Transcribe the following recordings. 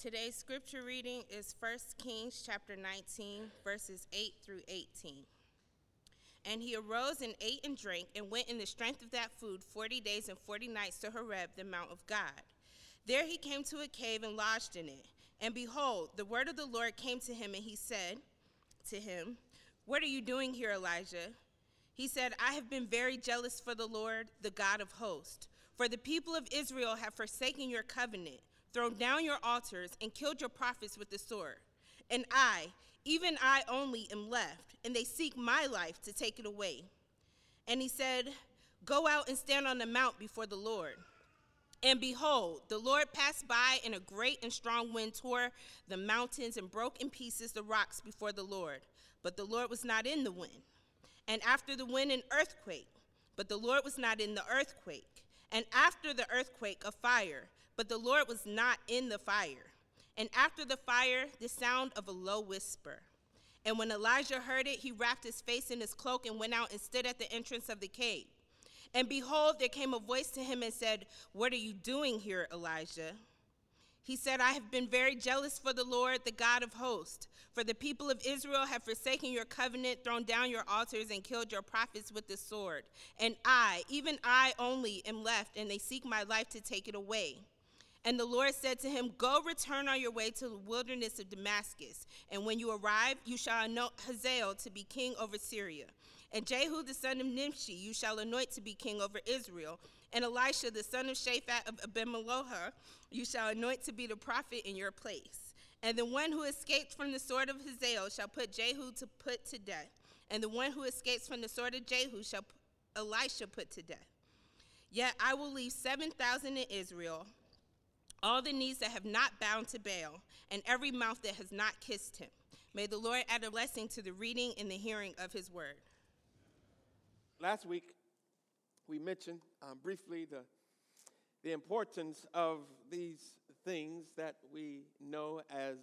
Today's scripture reading is 1 Kings chapter 19, verses 8 through 18. And he arose and ate and drank and went in the strength of that food 40 days and 40 nights to Horeb, the mount of God. There he came to a cave and lodged in it. And behold, the word of the Lord came to him, and he said to him, What are you doing here, Elijah? He said, I have been very jealous for the Lord, the God of hosts. For the people of Israel have forsaken your covenant thrown down your altars, and killed your prophets with the sword. And I, even I only, am left, and they seek my life to take it away. And he said, Go out and stand on the mount before the Lord. And behold, the Lord passed by, and a great and strong wind tore the mountains and broke in pieces the rocks before the Lord. But the Lord was not in the wind. And after the wind, an earthquake. But the Lord was not in the earthquake. And after the earthquake, a fire but the Lord was not in the fire. And after the fire, the sound of a low whisper. And when Elijah heard it, he wrapped his face in his cloak and went out and stood at the entrance of the cave. And behold, there came a voice to him and said, What are you doing here, Elijah? He said, I have been very jealous for the Lord, the God of hosts. For the people of Israel have forsaken your covenant, thrown down your altars, and killed your prophets with the sword. And I, even I only, am left, and they seek my life to take it away. And the Lord said to him, Go return on your way to the wilderness of Damascus. And when you arrive, you shall anoint Hazael to be king over Syria. And Jehu the son of Nimshi you shall anoint to be king over Israel. And Elisha the son of Shaphat of Abel-meholah you shall anoint to be the prophet in your place. And the one who escapes from the sword of Hazael shall put Jehu to put to death. And the one who escapes from the sword of Jehu shall Elisha put to death. Yet I will leave 7,000 in Israel all the knees that have not bowed to Baal, and every mouth that has not kissed him. May the Lord add a blessing to the reading and the hearing of his word. Last week, we mentioned um, briefly the, the importance of these things that we know as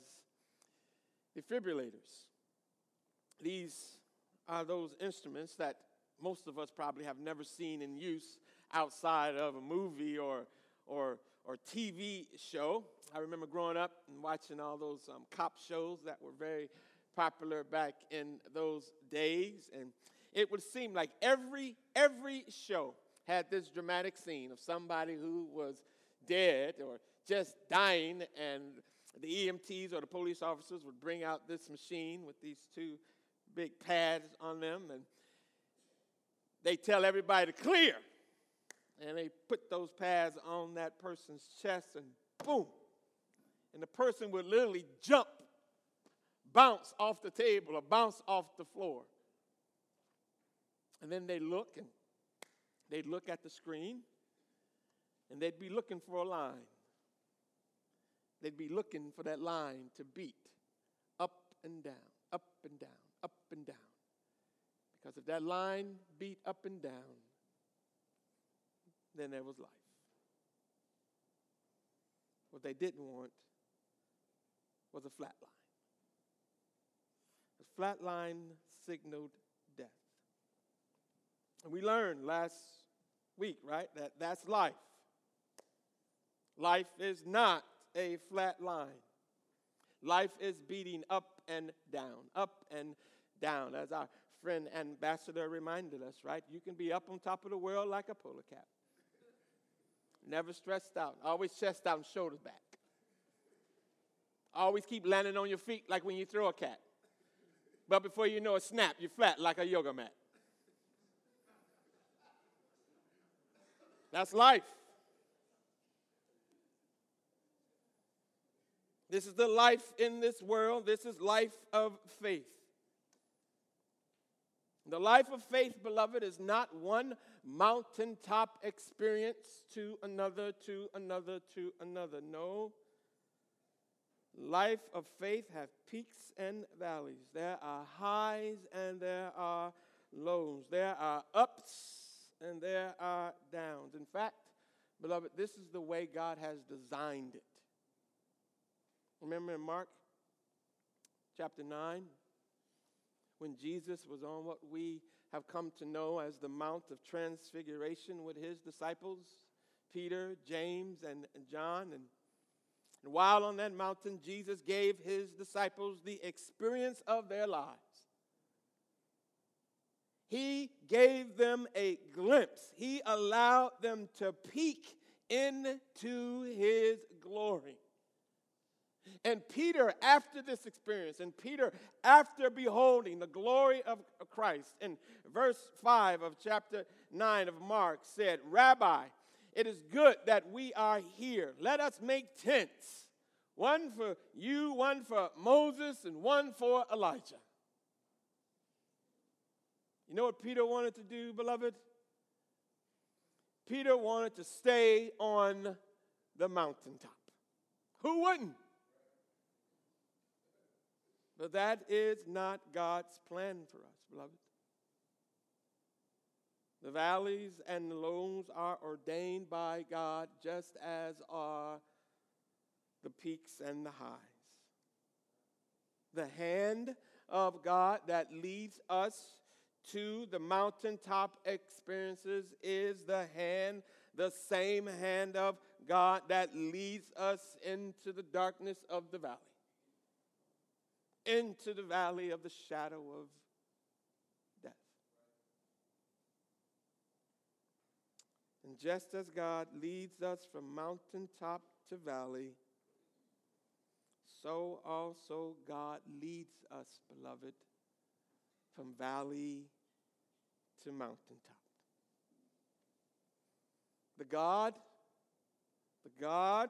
defibrillators. These are those instruments that most of us probably have never seen in use outside of a movie or, or or TV show. I remember growing up and watching all those um, cop shows that were very popular back in those days. And it would seem like every, every show had this dramatic scene of somebody who was dead or just dying, and the EMTs or the police officers would bring out this machine with these two big pads on them, and they tell everybody to clear and they put those pads on that person's chest and boom. And the person would literally jump bounce off the table or bounce off the floor. And then they look and they'd look at the screen and they'd be looking for a line. They'd be looking for that line to beat up and down up and down up and down. Because if that line beat up and down then there was life. What they didn't want was a flat line. A flat line signaled death. And we learned last week, right, that that's life. Life is not a flat line. Life is beating up and down, up and down. As our friend ambassador reminded us, right? You can be up on top of the world like a polar cap. Never stressed out. Always chest out and shoulders back. Always keep landing on your feet like when you throw a cat. But before you know it, snap, you're flat like a yoga mat. That's life. This is the life in this world. This is life of faith. The life of faith, beloved, is not one mountaintop experience to another, to another, to another. No. Life of faith have peaks and valleys. There are highs and there are lows. There are ups and there are downs. In fact, beloved, this is the way God has designed it. Remember in Mark chapter 9, when Jesus was on what we have come to know as the Mount of Transfiguration with his disciples, Peter, James, and and John. And And while on that mountain, Jesus gave his disciples the experience of their lives. He gave them a glimpse, he allowed them to peek into his glory. And Peter, after this experience, and Peter, after beholding the glory of Christ, in verse 5 of chapter 9 of Mark, said, Rabbi, it is good that we are here. Let us make tents one for you, one for Moses, and one for Elijah. You know what Peter wanted to do, beloved? Peter wanted to stay on the mountaintop. Who wouldn't? That is not God's plan for us, beloved. The valleys and the lows are ordained by God just as are the peaks and the highs. The hand of God that leads us to the mountaintop experiences is the hand, the same hand of God that leads us into the darkness of the valley, into the valley of the shadow of death. And just as God leads us from mountaintop to valley, so also God leads us, beloved, from valley to mountaintop. The God, the God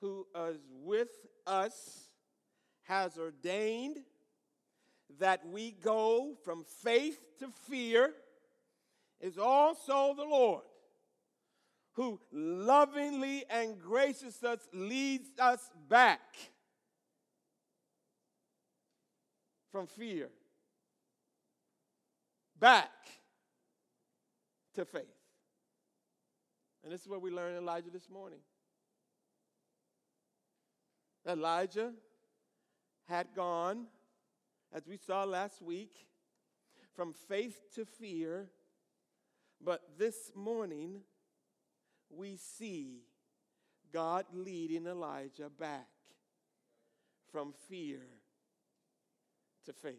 who is with us has ordained that we go from faith to fear is also the Lord who lovingly and graciously leads us back from fear back to faith. And this is what we learned in Elijah this morning. Elijah had gone, as we saw last week, from faith to fear, but this morning we see God leading Elijah back from fear to faith.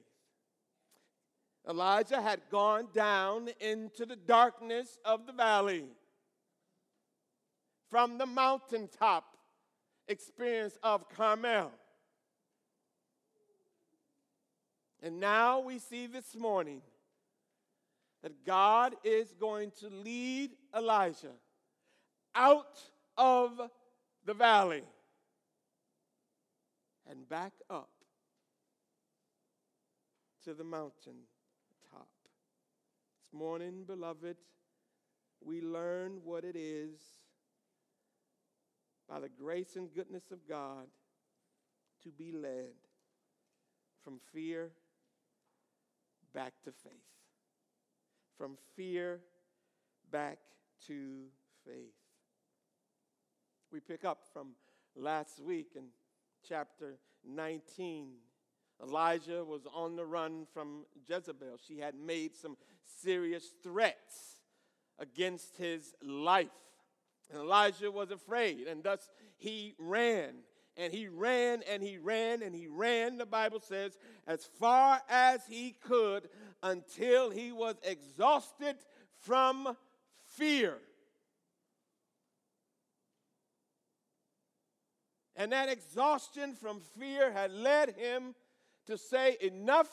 Elijah had gone down into the darkness of the valley from the mountaintop experience of Carmel. And now we see this morning that God is going to lead Elijah out of the valley and back up to the mountain top. This morning, beloved, we learn what it is by the grace and goodness of God to be led from fear back to faith. From fear back to faith. We pick up from last week in chapter 19 Elijah was on the run from Jezebel. She had made some serious threats against his life. And Elijah was afraid, and thus he ran. And he ran and he ran and he ran, the Bible says, as far as he could until he was exhausted from fear. And that exhaustion from fear had led him to say enough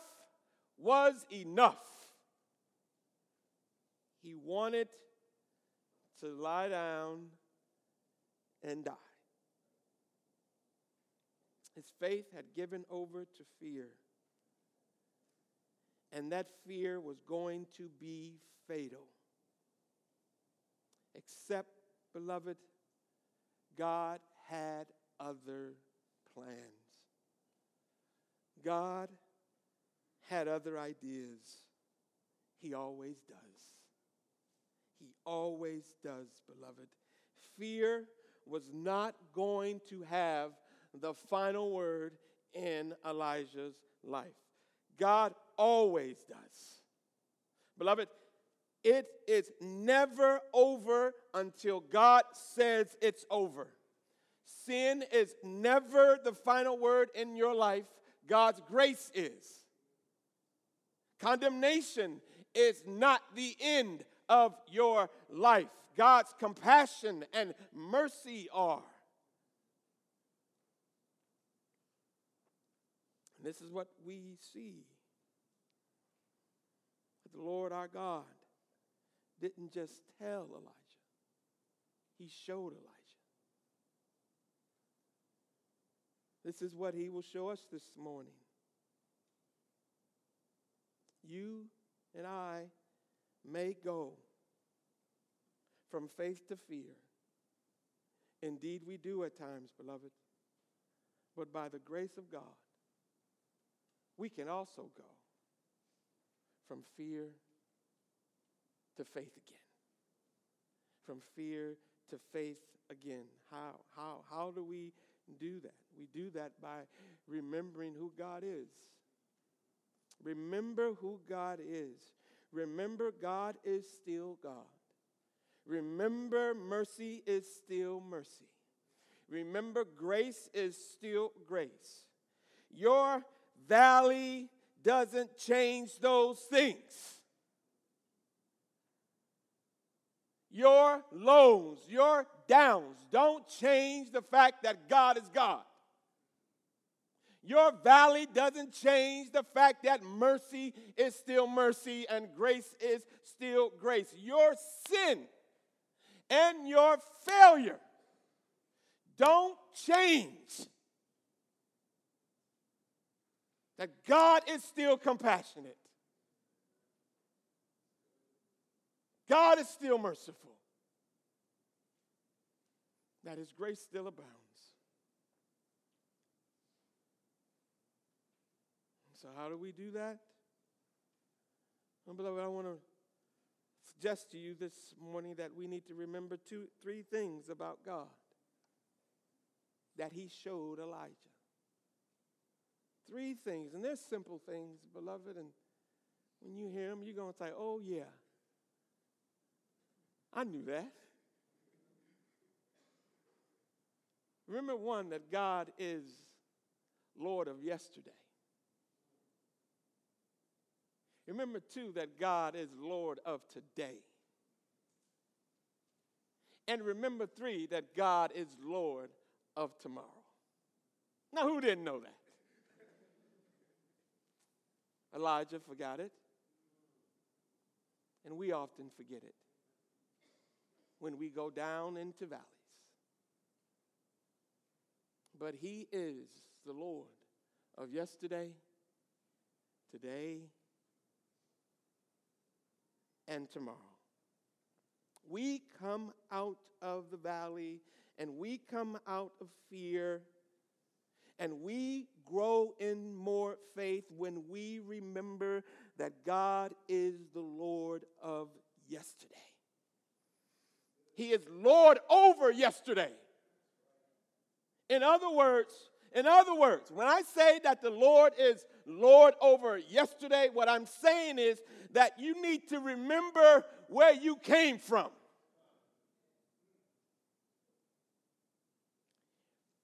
was enough. He wanted to lie down and die. His faith had given over to fear. And that fear was going to be fatal. Except, beloved, God had other plans. God had other ideas. He always does. He always does, beloved. Fear was not going to have the final word in Elijah's life. God always does. Beloved, it is never over until God says it's over. Sin is never the final word in your life, God's grace is. Condemnation is not the end of your life. God's compassion and mercy are. This is what we see. The Lord our God didn't just tell Elijah, he showed Elijah. This is what he will show us this morning. You and I may go from faith to fear. Indeed, we do at times, beloved. But by the grace of God, we can also go from fear to faith again. From fear to faith again. How, how, how do we do that? We do that by remembering who God is. Remember who God is. Remember, God is still God. Remember, mercy is still mercy. Remember, grace is still grace. Your valley doesn't change those things. Your lows, your downs don't change the fact that God is God. Your valley doesn't change the fact that mercy is still mercy and grace is still grace. Your sin and your failure don't change that God is still compassionate. God is still merciful. That his grace still abounds. So, how do we do that? Beloved, I want to suggest to you this morning that we need to remember two, three things about God that he showed Elijah. Three things, and they're simple things, beloved, and when you hear them, you're going to say, oh, yeah, I knew that. Remember one, that God is Lord of yesterday. Remember, two, that God is Lord of today. And remember, three, that God is Lord of tomorrow. Now, who didn't know that? Elijah forgot it. And we often forget it when we go down into valleys. But He is the Lord of yesterday, today, and tomorrow. We come out of the valley and we come out of fear and we grow in more faith when we remember that God is the Lord of yesterday. He is Lord over yesterday. In other words, in other words, when I say that the Lord is Lord over yesterday, what I'm saying is that you need to remember where you came from.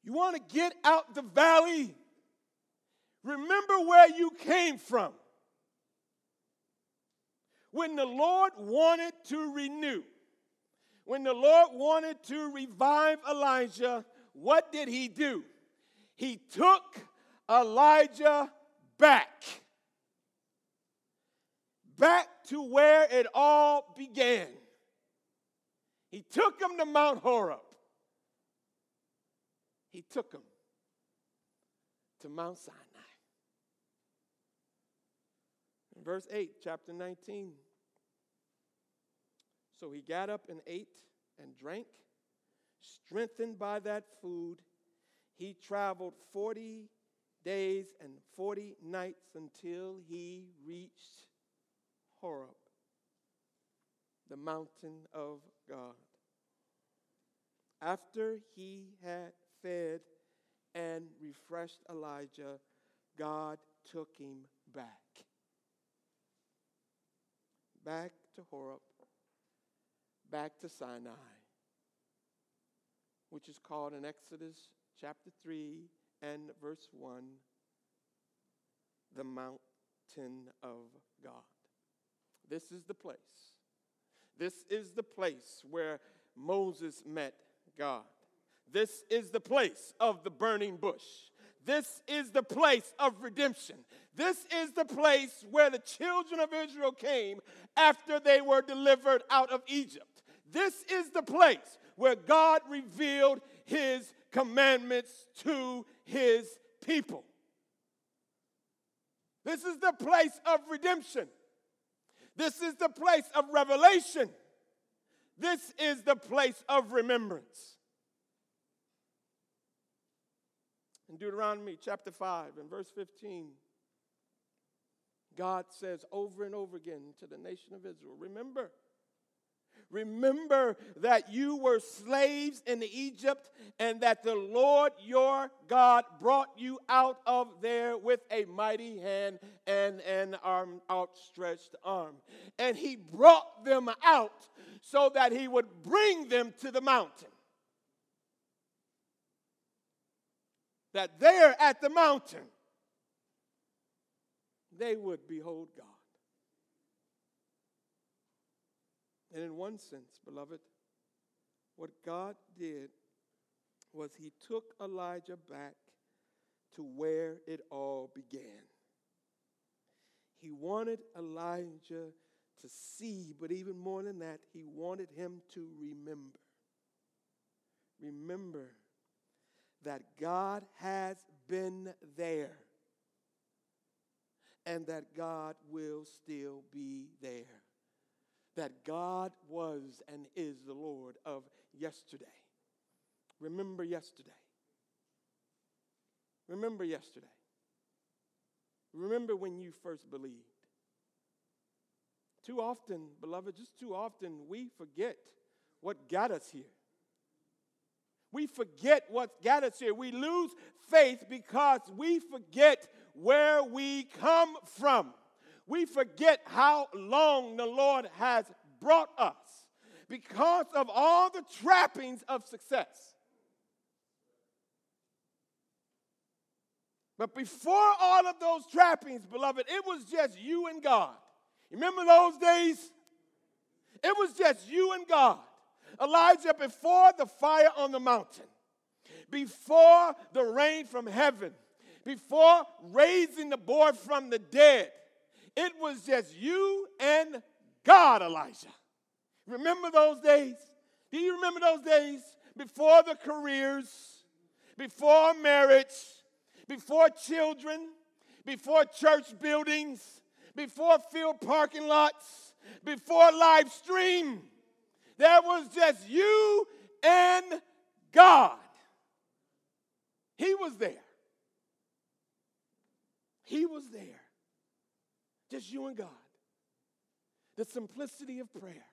You want to get out the valley? Remember where you came from. When the Lord wanted to renew, when the Lord wanted to revive Elijah, what did he do? He took Elijah back. Back to where it all began. He took him to Mount Horeb. He took him to Mount Sinai. In verse 8, chapter 19. So he got up and ate and drank. Strengthened by that food, he traveled 40 days and 40 nights until he reached Horeb, the mountain of God. After he had fed and refreshed Elijah, God took him back. Back to Horeb, back to Sinai, which is called in Exodus chapter 3 and verse 1 the mountain of God. This is the place. This is the place where Moses met God. This is the place of the burning bush. This is the place of redemption. This is the place where the children of Israel came after they were delivered out of Egypt. This is the place where God revealed his commandments to his people. This is the place of redemption. This is the place of revelation. This is the place of remembrance. In Deuteronomy chapter 5 and verse 15, God says over and over again to the nation of Israel Remember, remember that you were slaves in Egypt and that the Lord your God brought you out of there with a mighty hand and an arm, outstretched arm. And he brought them out so that he would bring them to the mountain. That there at the mountain they would behold God. And in one sense, beloved, what God did was he took Elijah back to where it all began. He wanted Elijah to see, but even more than that, he wanted him to remember. Remember that God has been there and that God will still be there. That God was and is the Lord of yesterday. Remember yesterday. Remember yesterday. Remember when you first believed. Too often, beloved, just too often, we forget what got us here. We forget what got us here. We lose faith because we forget where we come from. We forget how long the Lord has brought us because of all the trappings of success. But before all of those trappings, beloved, it was just you and God. Remember those days? It was just you and God. Elijah, before the fire on the mountain, before the rain from heaven, before raising the boy from the dead, it was just you and God, Elijah. Remember those days? Do you remember those days? Before the careers, before marriage, before children, before church buildings, before field parking lots, before live stream. There was just you and God. He was there. He was there. Just you and God. The simplicity of prayer,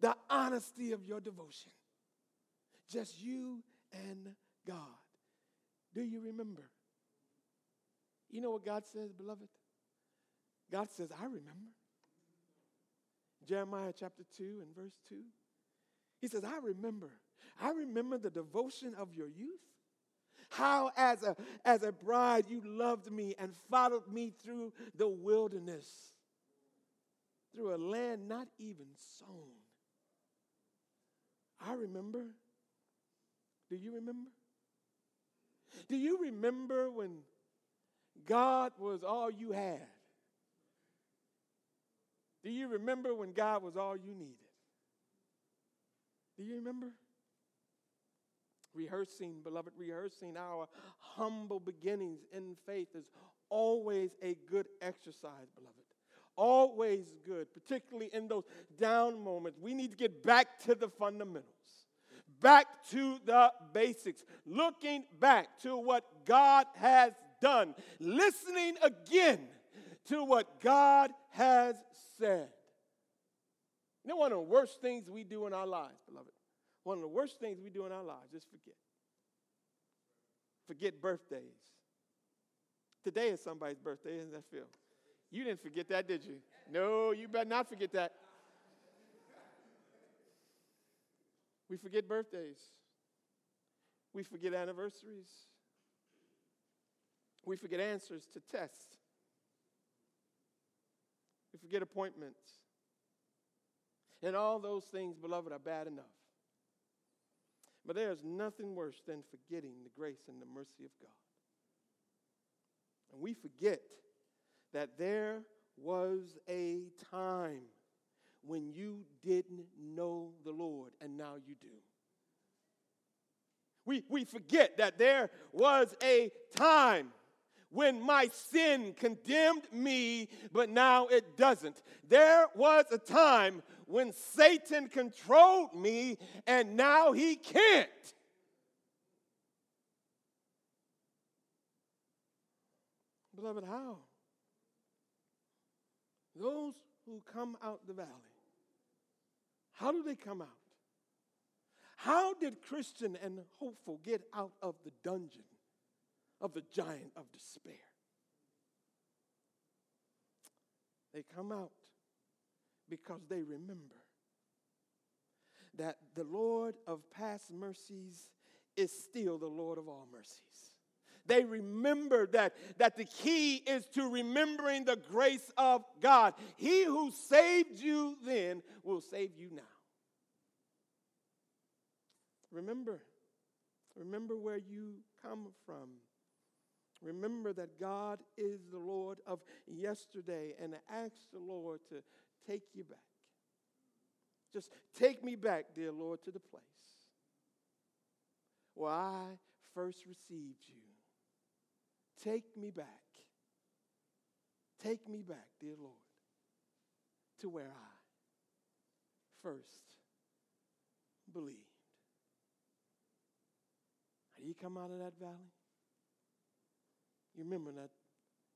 the honesty of your devotion. Just you and God. Do you remember? You know what God says, beloved? God says, I remember. Jeremiah chapter 2 and verse 2. He says, I remember. I remember the devotion of your youth. How, as a, as a bride, you loved me and followed me through the wilderness, through a land not even sown. I remember. Do you remember? Do you remember when God was all you had? Do you remember when God was all you needed? Do you remember? Rehearsing, beloved, rehearsing our humble beginnings in faith is always a good exercise, beloved. Always good, particularly in those down moments. We need to get back to the fundamentals, back to the basics, looking back to what God has done, listening again to what God has said. You know, one of the worst things we do in our lives, beloved, one of the worst things we do in our lives is forget. Forget birthdays. Today is somebody's birthday, isn't that Phil? You didn't forget that, did you? No, you better not forget that. We forget birthdays. We forget anniversaries. We forget answers to tests. Forget appointments. And all those things, beloved, are bad enough. But there's nothing worse than forgetting the grace and the mercy of God. And we forget that there was a time when you didn't know the Lord, and now you do. We, we forget that there was a time when my sin condemned me, but now it doesn't. There was a time when Satan controlled me, and now he can't. Beloved, how? Those who come out the valley, how do they come out? How did Christian and hopeful get out of the dungeon of the giant of despair? They come out because they remember that the Lord of past mercies is still the Lord of all mercies. They remember that, that the key is to remembering the grace of God. He who saved you then will save you now. Remember, remember where you come from. Remember that God is the Lord of yesterday and ask the Lord to take you back. Just take me back, dear Lord, to the place where I first received you. Take me back. Take me back, dear Lord, to where I first believed. How do you come out of that valley? You remember that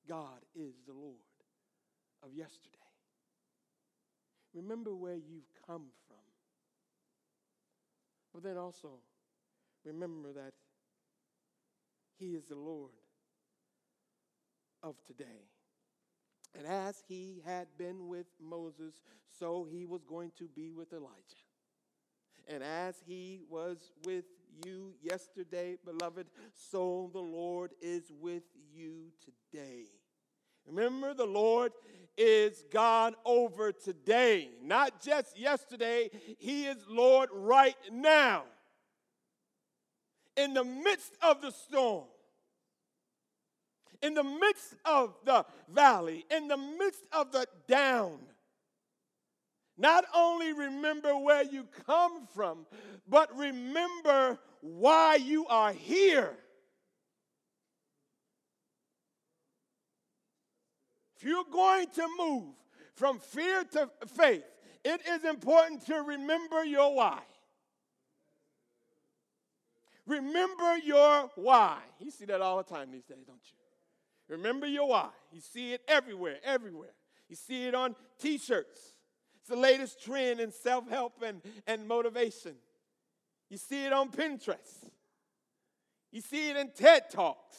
God is the Lord of yesterday. Remember where you've come from. But then also remember that He is the Lord of today. And as he had been with Moses, so he was going to be with Elijah. And as he was with you yesterday, beloved, so the Lord is with you today. Remember, the Lord is God over today, not just yesterday. He is Lord right now. In the midst of the storm, in the midst of the valley, in the midst of the down, not only remember where you come from, but remember why you are here. If you're going to move from fear to faith, it is important to remember your why. Remember your why. You see that all the time these days, don't you? Remember your why. You see it everywhere, everywhere. You see it on t shirts. The latest trend in self help and, and motivation. You see it on Pinterest. You see it in TED Talks.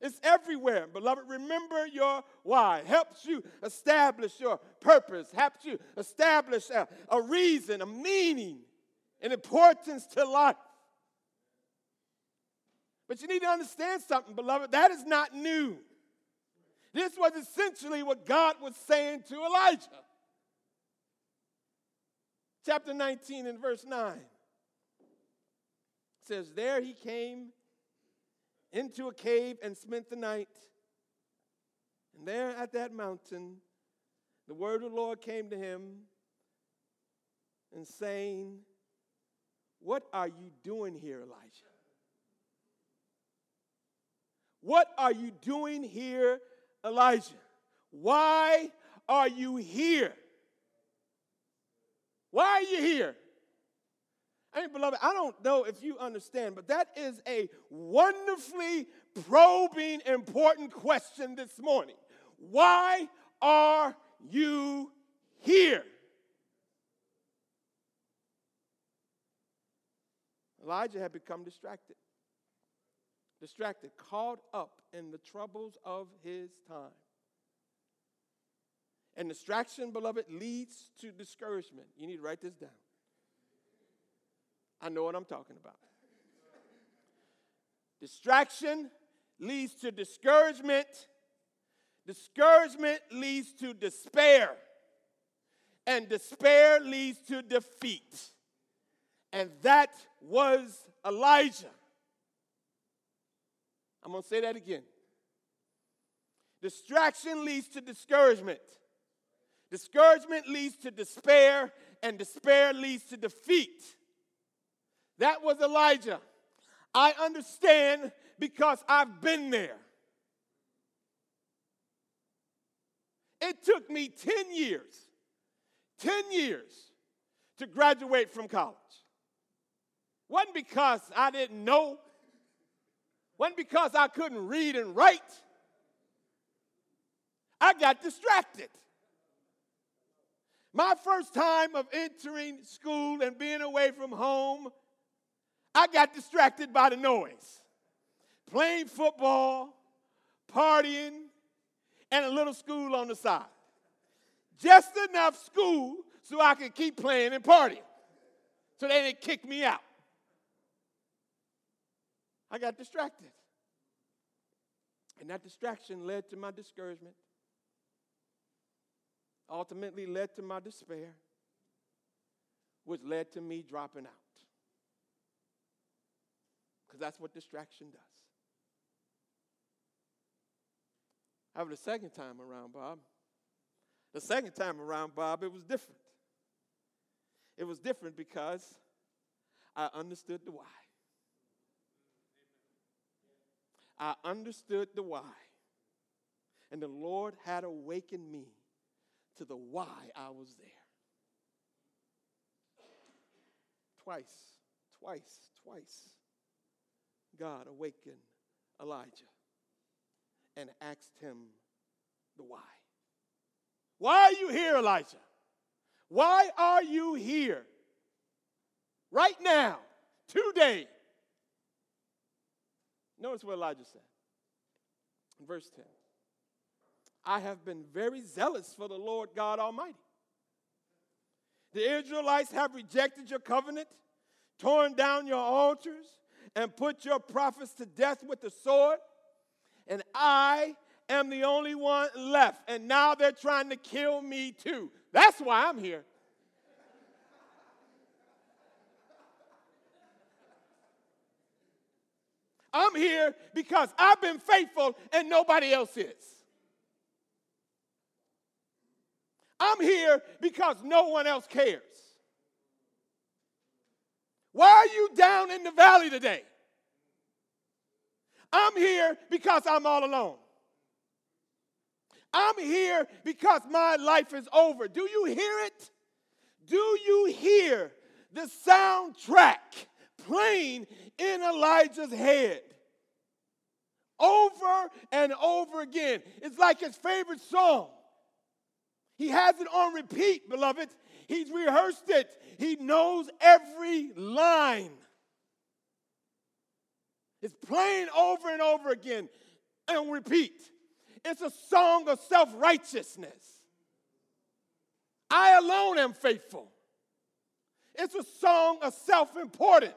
It's everywhere, beloved. Remember your why. Helps you establish your purpose, helps you establish a, a reason, a meaning, an importance to life. But you need to understand something, beloved. That is not new. This was essentially what God was saying to Elijah. Chapter 19 and verse 9 says, There he came into a cave and spent the night. And there at that mountain, the word of the Lord came to him and saying, What are you doing here, Elijah? What are you doing here, Elijah? Why are you here? Why are you here? I mean, beloved, I don't know if you understand, but that is a wonderfully probing, important question this morning. Why are you here? Elijah had become distracted distracted, caught up in the troubles of his time. And distraction, beloved, leads to discouragement. You need to write this down. I know what I'm talking about. Distraction leads to discouragement. Discouragement leads to despair. And despair leads to defeat. And that was Elijah. I'm going to say that again. Distraction leads to discouragement. Discouragement leads to despair, and despair leads to defeat. That was Elijah. I understand because I've been there. It took me 10 years, 10 years to graduate from college. Wasn't because I didn't know, wasn't because I couldn't read and write. I got distracted. My first time of entering school and being away from home, I got distracted by the noise. Playing football, partying, and a little school on the side. Just enough school so I could keep playing and partying. So they didn't kick me out. I got distracted. And that distraction led to my discouragement, ultimately led to my despair, which led to me dropping out. Because that's what distraction does. However, the second time around, Bob, the second time around, Bob, it was different. It was different because I understood the why. I understood the why. And the Lord had awakened me to the why I was there. Twice, twice, twice, God awakened Elijah and asked him the why. Why are you here, Elijah? Why are you here? Right now, today. Notice what Elijah said in verse 10 I have been very zealous for the Lord God Almighty. The Israelites have rejected your covenant, torn down your altars, and put your prophets to death with the sword. And I am the only one left. And now they're trying to kill me too. That's why I'm here. I'm here because I've been faithful and nobody else is. I'm here because no one else cares. Why are you down in the valley today? I'm here because I'm all alone. I'm here because my life is over. Do you hear it? Do you hear the soundtrack playing in Elijah's head? Over and over again. It's like his favorite song. He has it on repeat, beloved. He's rehearsed it. He knows every line. It's playing over and over again and repeat. It's a song of self righteousness. I alone am faithful. It's a song of self importance.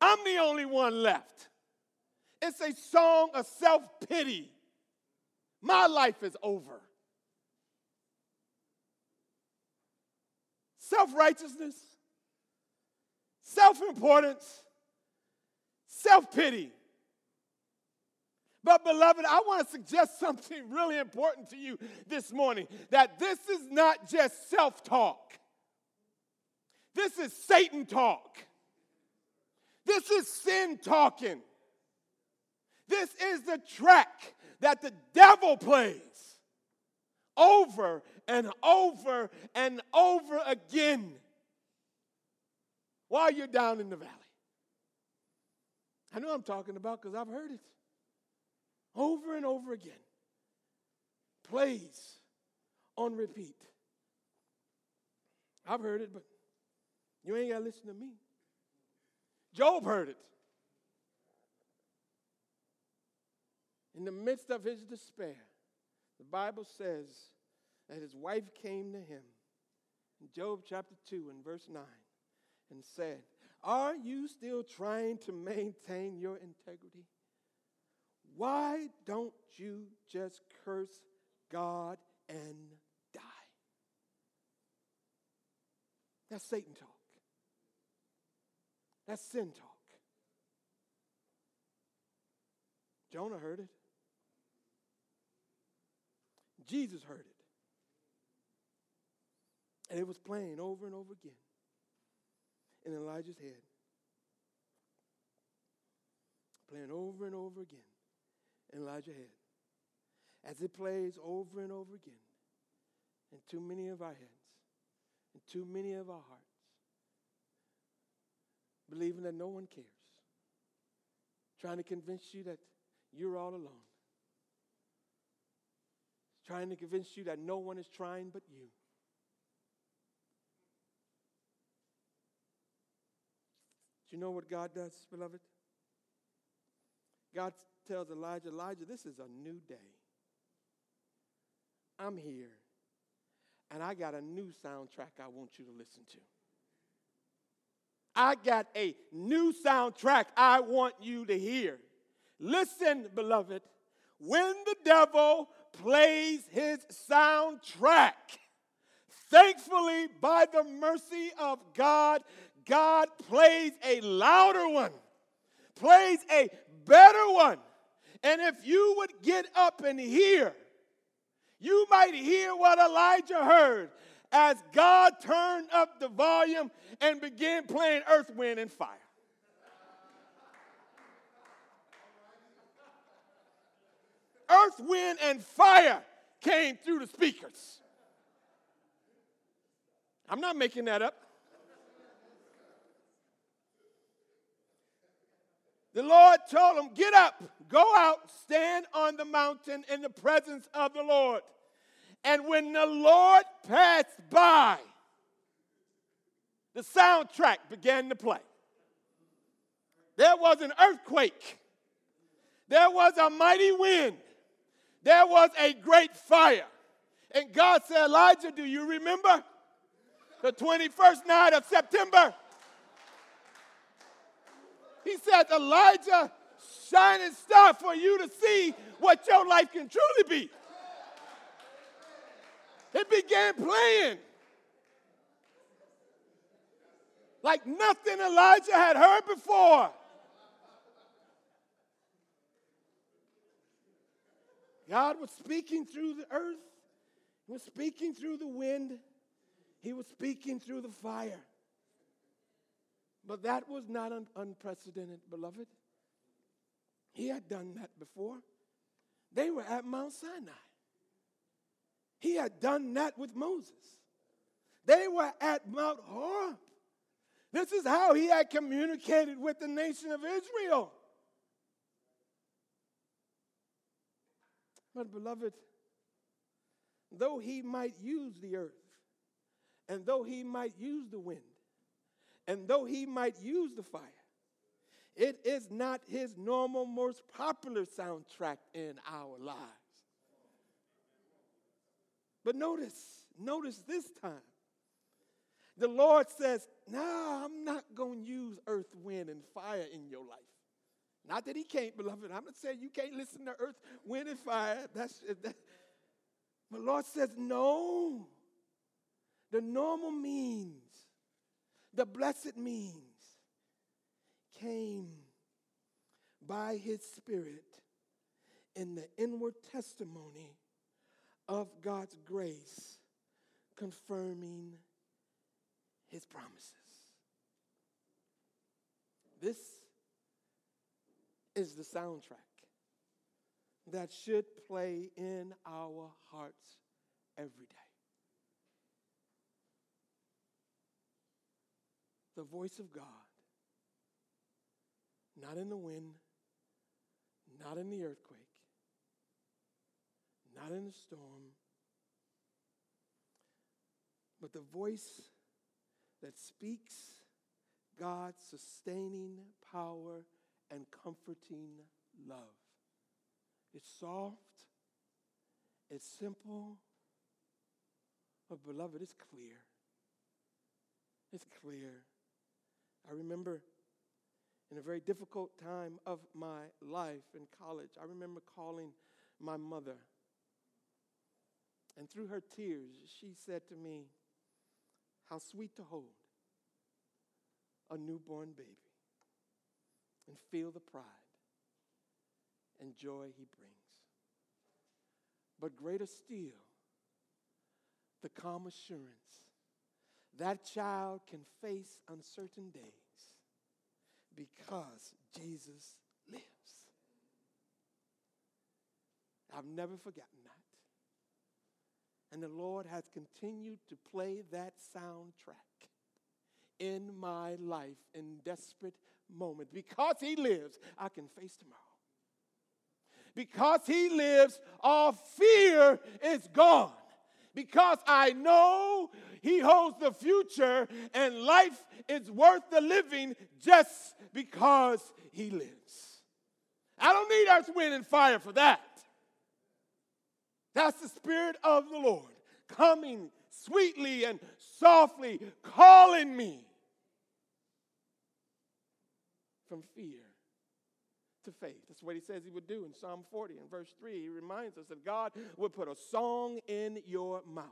I'm the only one left. It's a song of self pity. My life is over. Self righteousness, self importance, self pity. But, beloved, I want to suggest something really important to you this morning that this is not just self talk, this is Satan talk. This is sin talking. This is the track that the devil plays over and over and over again while you're down in the valley. I know I'm talking about because I've heard it over and over again. Plays on repeat. I've heard it, but you ain't got to listen to me. Job heard it. In the midst of his despair, the Bible says that his wife came to him in Job chapter 2 and verse 9 and said, Are you still trying to maintain your integrity? Why don't you just curse God and die? That's Satan talk. That's sin talk. Jonah heard it. Jesus heard it. And it was playing over and over again. In Elijah's head. Playing over and over again. In Elijah's head. As it plays over and over again. In too many of our heads, in too many of our hearts, believing that no one cares, trying to convince you that you're all alone, trying to convince you that no one is trying but you. You know what God does, beloved? God tells Elijah, Elijah, this is a new day. I'm here, and I got a new soundtrack I want you to listen to. I got a new soundtrack I want you to hear. Listen, beloved, when the devil plays his soundtrack, thankfully, by the mercy of God, God plays a louder one, plays a better one. And if you would get up and hear, you might hear what Elijah heard as God turned up the volume and began playing earth, wind, and fire. Earth, wind, and fire came through the speakers. I'm not making that up. The Lord told him, Get up, go out, stand on the mountain in the presence of the Lord. And when the Lord passed by, the soundtrack began to play. There was an earthquake, there was a mighty wind, there was a great fire. And God said, Elijah, do you remember the 21st night of September? He said, Elijah, shining star for you to see what your life can truly be. It began playing like nothing Elijah had heard before. God was speaking through the earth, He was speaking through the wind, He was speaking through the fire. But that was not un- unprecedented, beloved. He had done that before. They were at Mount Sinai. He had done that with Moses. They were at Mount Horeb. This is how he had communicated with the nation of Israel. But, beloved, though he might use the earth, and though he might use the wind, and though he might use the fire, it is not his normal, most popular soundtrack in our lives. But notice, notice this time. The Lord says, nah, I'm not going to use earth, wind, and fire in your life. Not that he can't, beloved. I'm not saying you can't listen to earth, wind, and fire. That's that. But Lord says, No. The normal means the blessed means came by his Spirit in the inward testimony of God's grace, confirming his promises. This is the soundtrack that should play in our hearts every day. The voice of God. Not in the wind, not in the earthquake, not in the storm, but the voice that speaks God's sustaining power and comforting love. It's soft, it's simple, but beloved, it's clear. It's clear I remember in a very difficult time of my life in college, I remember calling my mother. And through her tears, she said to me, How sweet to hold a newborn baby and feel the pride and joy he brings. But greater still, the calm assurance that child can face uncertain days because Jesus lives. I've never forgotten that. And the Lord has continued to play that soundtrack in my life in desperate moments. Because He lives, I can face tomorrow. Because He lives, all fear is gone. Because I know He holds the future and life is worth the living just because He lives. I don't need earth, wind, and fire for that. That's the Spirit of the Lord coming sweetly and softly, calling me from fear to faith. That's what he says he would do in Psalm 40 and verse 3. He reminds us that God would put a song in your mouth.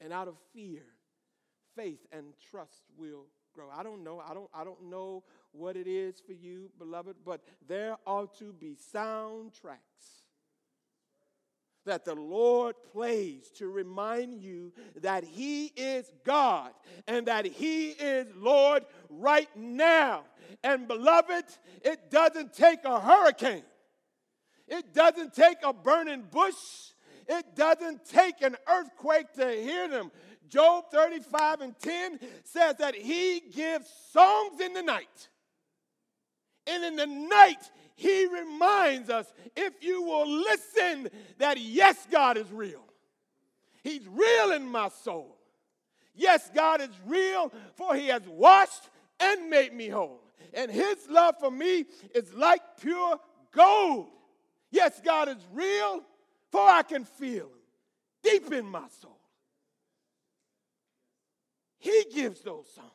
And out of fear, faith and trust will grow. I don't know. I don't I don't know what it is for you, beloved, but there ought to be soundtracks that the Lord plays to remind you that He is God and that He is Lord right now. And beloved, it doesn't take a hurricane, it doesn't take a burning bush, it doesn't take an earthquake to hear them. Job 35 and 10 says that He gives songs in the night. And in the night, he reminds us, if you will listen, that yes, God is real. He's real in my soul. Yes, God is real, for He has washed and made me whole. And His love for me is like pure gold. Yes, God is real, for I can feel Him deep in my soul. He gives those songs,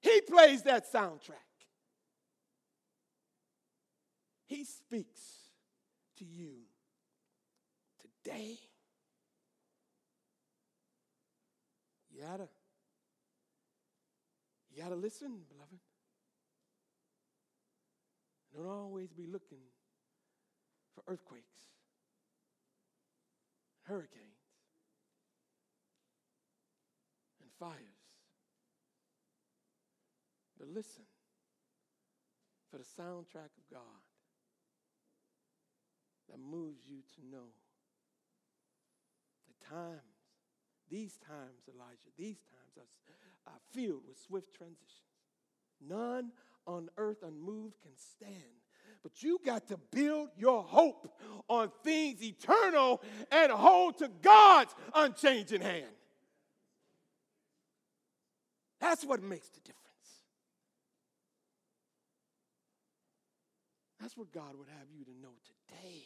He plays that soundtrack. He speaks to you today. You gotta, you gotta listen, beloved. Don't always be looking for earthquakes, hurricanes, and fires. But listen for the soundtrack of God that moves you to know the times, these times, Elijah, these times are, are filled with swift transitions. None on earth unmoved can stand. But you got to build your hope on things eternal and hold to God's unchanging hand. That's what makes the difference. That's what God would have you to know today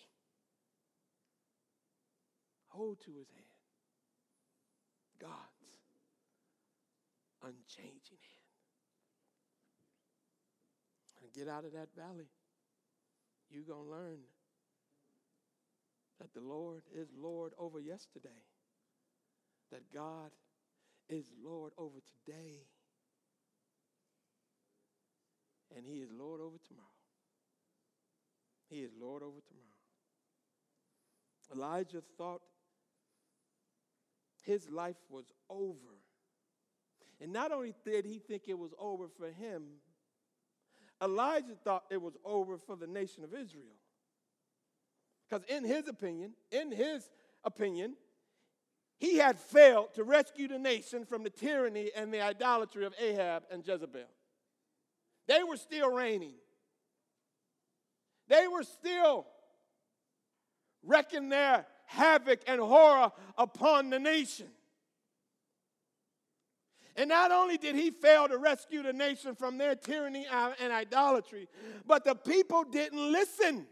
hold to his hand. God's unchanging hand. And get out of that valley. You're going to learn that the Lord is Lord over yesterday, that God is Lord over today, and He is Lord over tomorrow. He is Lord over tomorrow. Elijah thought his life was over. And not only did he think it was over for him, Elijah thought it was over for the nation of Israel. Because in his opinion, in his opinion, he had failed to rescue the nation from the tyranny and the idolatry of Ahab and Jezebel. They were still reigning. They were still wrecking their havoc and horror upon the nation. And not only did he fail to rescue the nation from their tyranny and idolatry, but the people didn't listen.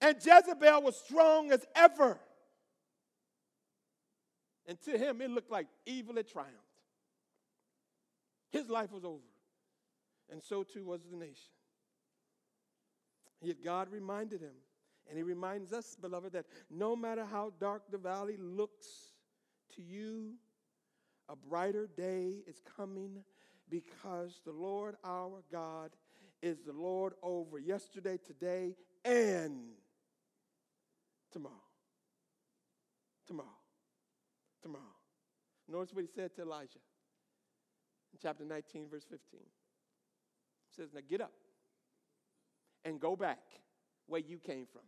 And Jezebel was strong as ever. And to him, it looked like evil had triumphed. His life was over. And so too was the nation. Yet God reminded him, and he reminds us, beloved, that no matter how dark the valley looks to you, a brighter day is coming because the Lord our God is the Lord over yesterday, today, and tomorrow. Tomorrow. Tomorrow. Notice what he said to Elijah in chapter 19, verse 15. He says, Now get up and go back where you came from.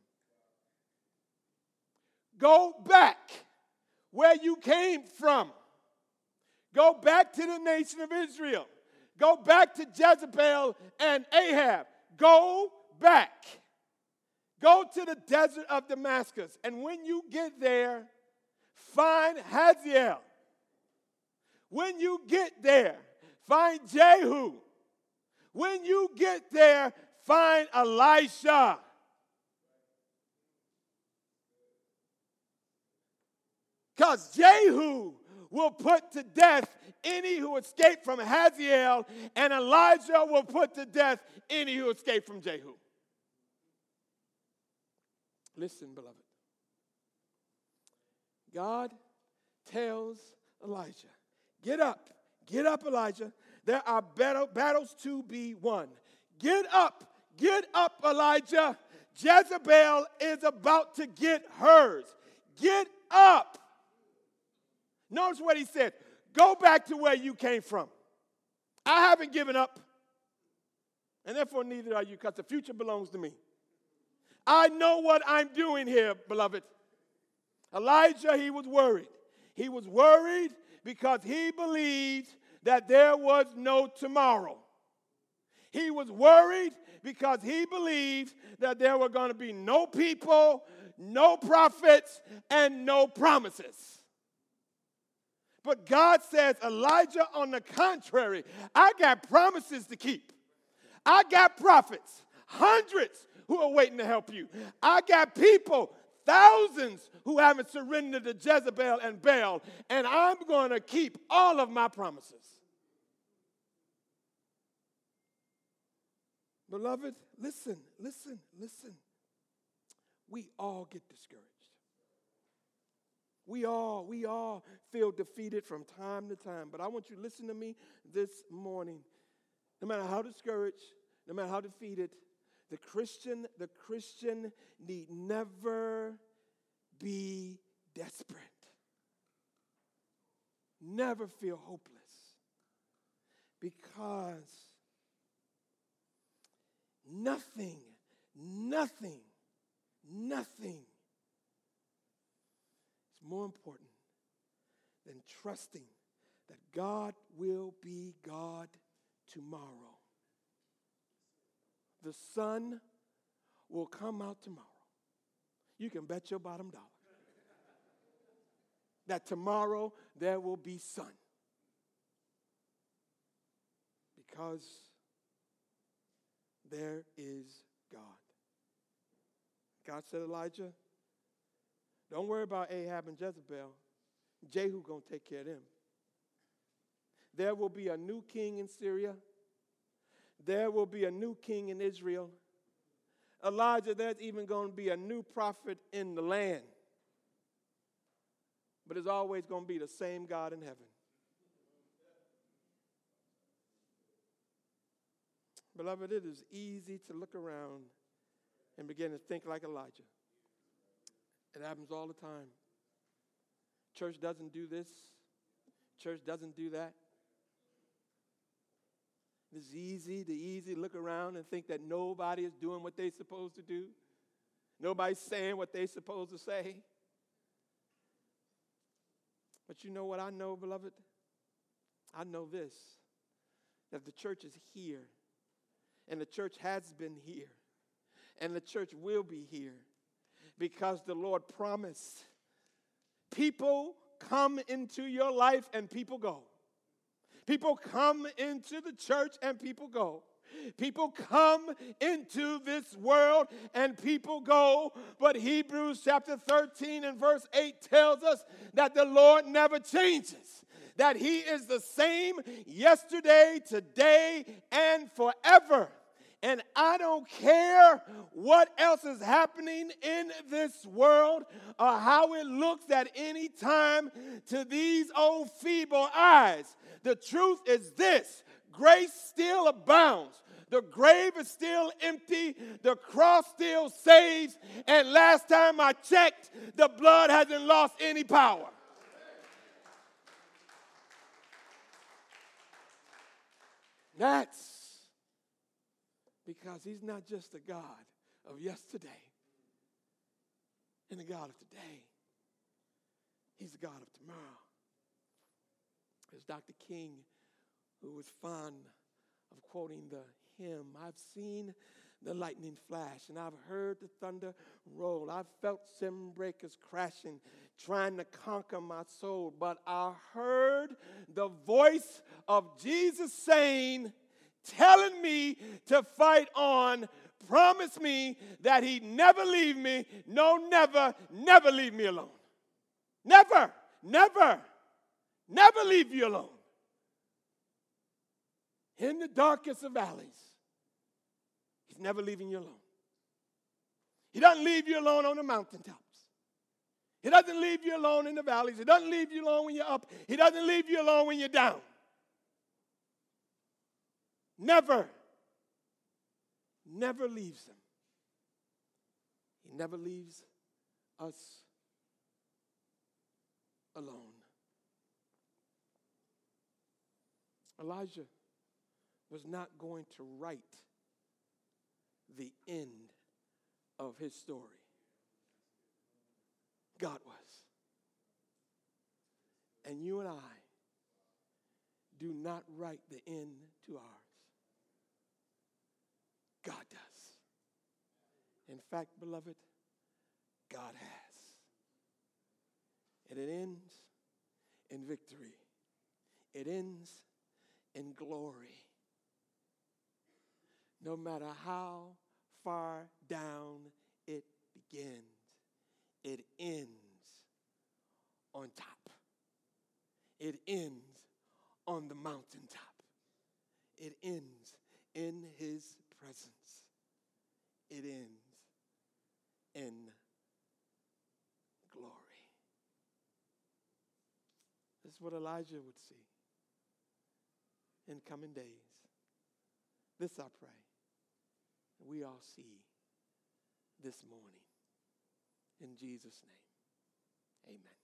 Go back where you came from. Go back to the nation of Israel. Go back to Jezebel and Ahab. Go back. Go to the desert of Damascus. And when you get there, find Hazael. When you get there, find Jehu. When you get there, find Elisha. Because Jehu will put to death any who escape from Hazael, and Elijah will put to death any who escape from Jehu. Listen, beloved. God tells Elijah, Get up, get up, Elijah. There are battle, battles to be won. Get up, get up, Elijah. Jezebel is about to get hers. Get up. Notice what he said Go back to where you came from. I haven't given up, and therefore neither are you, because the future belongs to me. I know what I'm doing here, beloved. Elijah, he was worried. He was worried because he believed that there was no tomorrow. He was worried because he believed that there were going to be no people, no prophets, and no promises. But God says, Elijah, on the contrary, I got promises to keep. I got prophets, hundreds who are waiting to help you. I got people, thousands who haven't surrendered to Jezebel and Baal, and I'm going to keep all of my promises. Beloved, listen, listen, listen. We all get discouraged. We all, we all feel defeated from time to time. But I want you to listen to me this morning. No matter how discouraged, no matter how defeated, the Christian, the Christian need never be desperate. Never feel hopeless. Because nothing, nothing, nothing more important than trusting that God will be God tomorrow. The sun will come out tomorrow. You can bet your bottom dollar that tomorrow there will be sun. Because there is God. God said, Elijah, don't worry about Ahab and Jezebel. Jehu gonna take care of them. There will be a new king in Syria. There will be a new king in Israel. Elijah, there's even going to be a new prophet in the land. But it's always going to be the same God in heaven. Beloved, it is easy to look around and begin to think like Elijah. It happens all the time. Church doesn't do this, church doesn't do that. It's easy to easy look around and think that nobody is doing what they're supposed to do. Nobody's saying what they're supposed to say. But you know what I know, beloved? I know this that the church is here, and the church has been here, and the church will be here because the Lord promised. People come into your life and people go. People come into the church and people go. People come into this world and people go. But Hebrews chapter 13 and verse 8 tells us that the Lord never changes, that He is the same yesterday, today, and forever. And I don't care what else is happening in this world or how it looks at any time to these old feeble eyes. The truth is this grace still abounds. The grave is still empty. The cross still saves. And last time I checked, the blood hasn't lost any power. That's because he's not just a God of yesterday and a God of today, he's a God of tomorrow. As Dr. King, who was fond of quoting the hymn, I've seen the lightning flash and I've heard the thunder roll. I've felt sim breakers crashing, trying to conquer my soul, but I heard the voice of Jesus saying, telling me to fight on, promise me that he'd never leave me. No, never, never leave me alone. Never, never, never leave you alone. In the darkest of valleys, he's never leaving you alone. He doesn't leave you alone on the mountaintops. He doesn't leave you alone in the valleys. He doesn't leave you alone when you're up. He doesn't leave you alone when you're down. Never, never leaves them. He never leaves us alone. Elijah was not going to write the end of his story. God was. And you and I do not write the end to ours. God does. In fact, beloved, God has. And it ends in victory, it ends in glory. No matter how far down it begins, it ends on top. It ends on the mountaintop. It ends in his presence. It ends in glory. This is what Elijah would see in coming days. This I pray. We all see this morning. In Jesus' name, amen.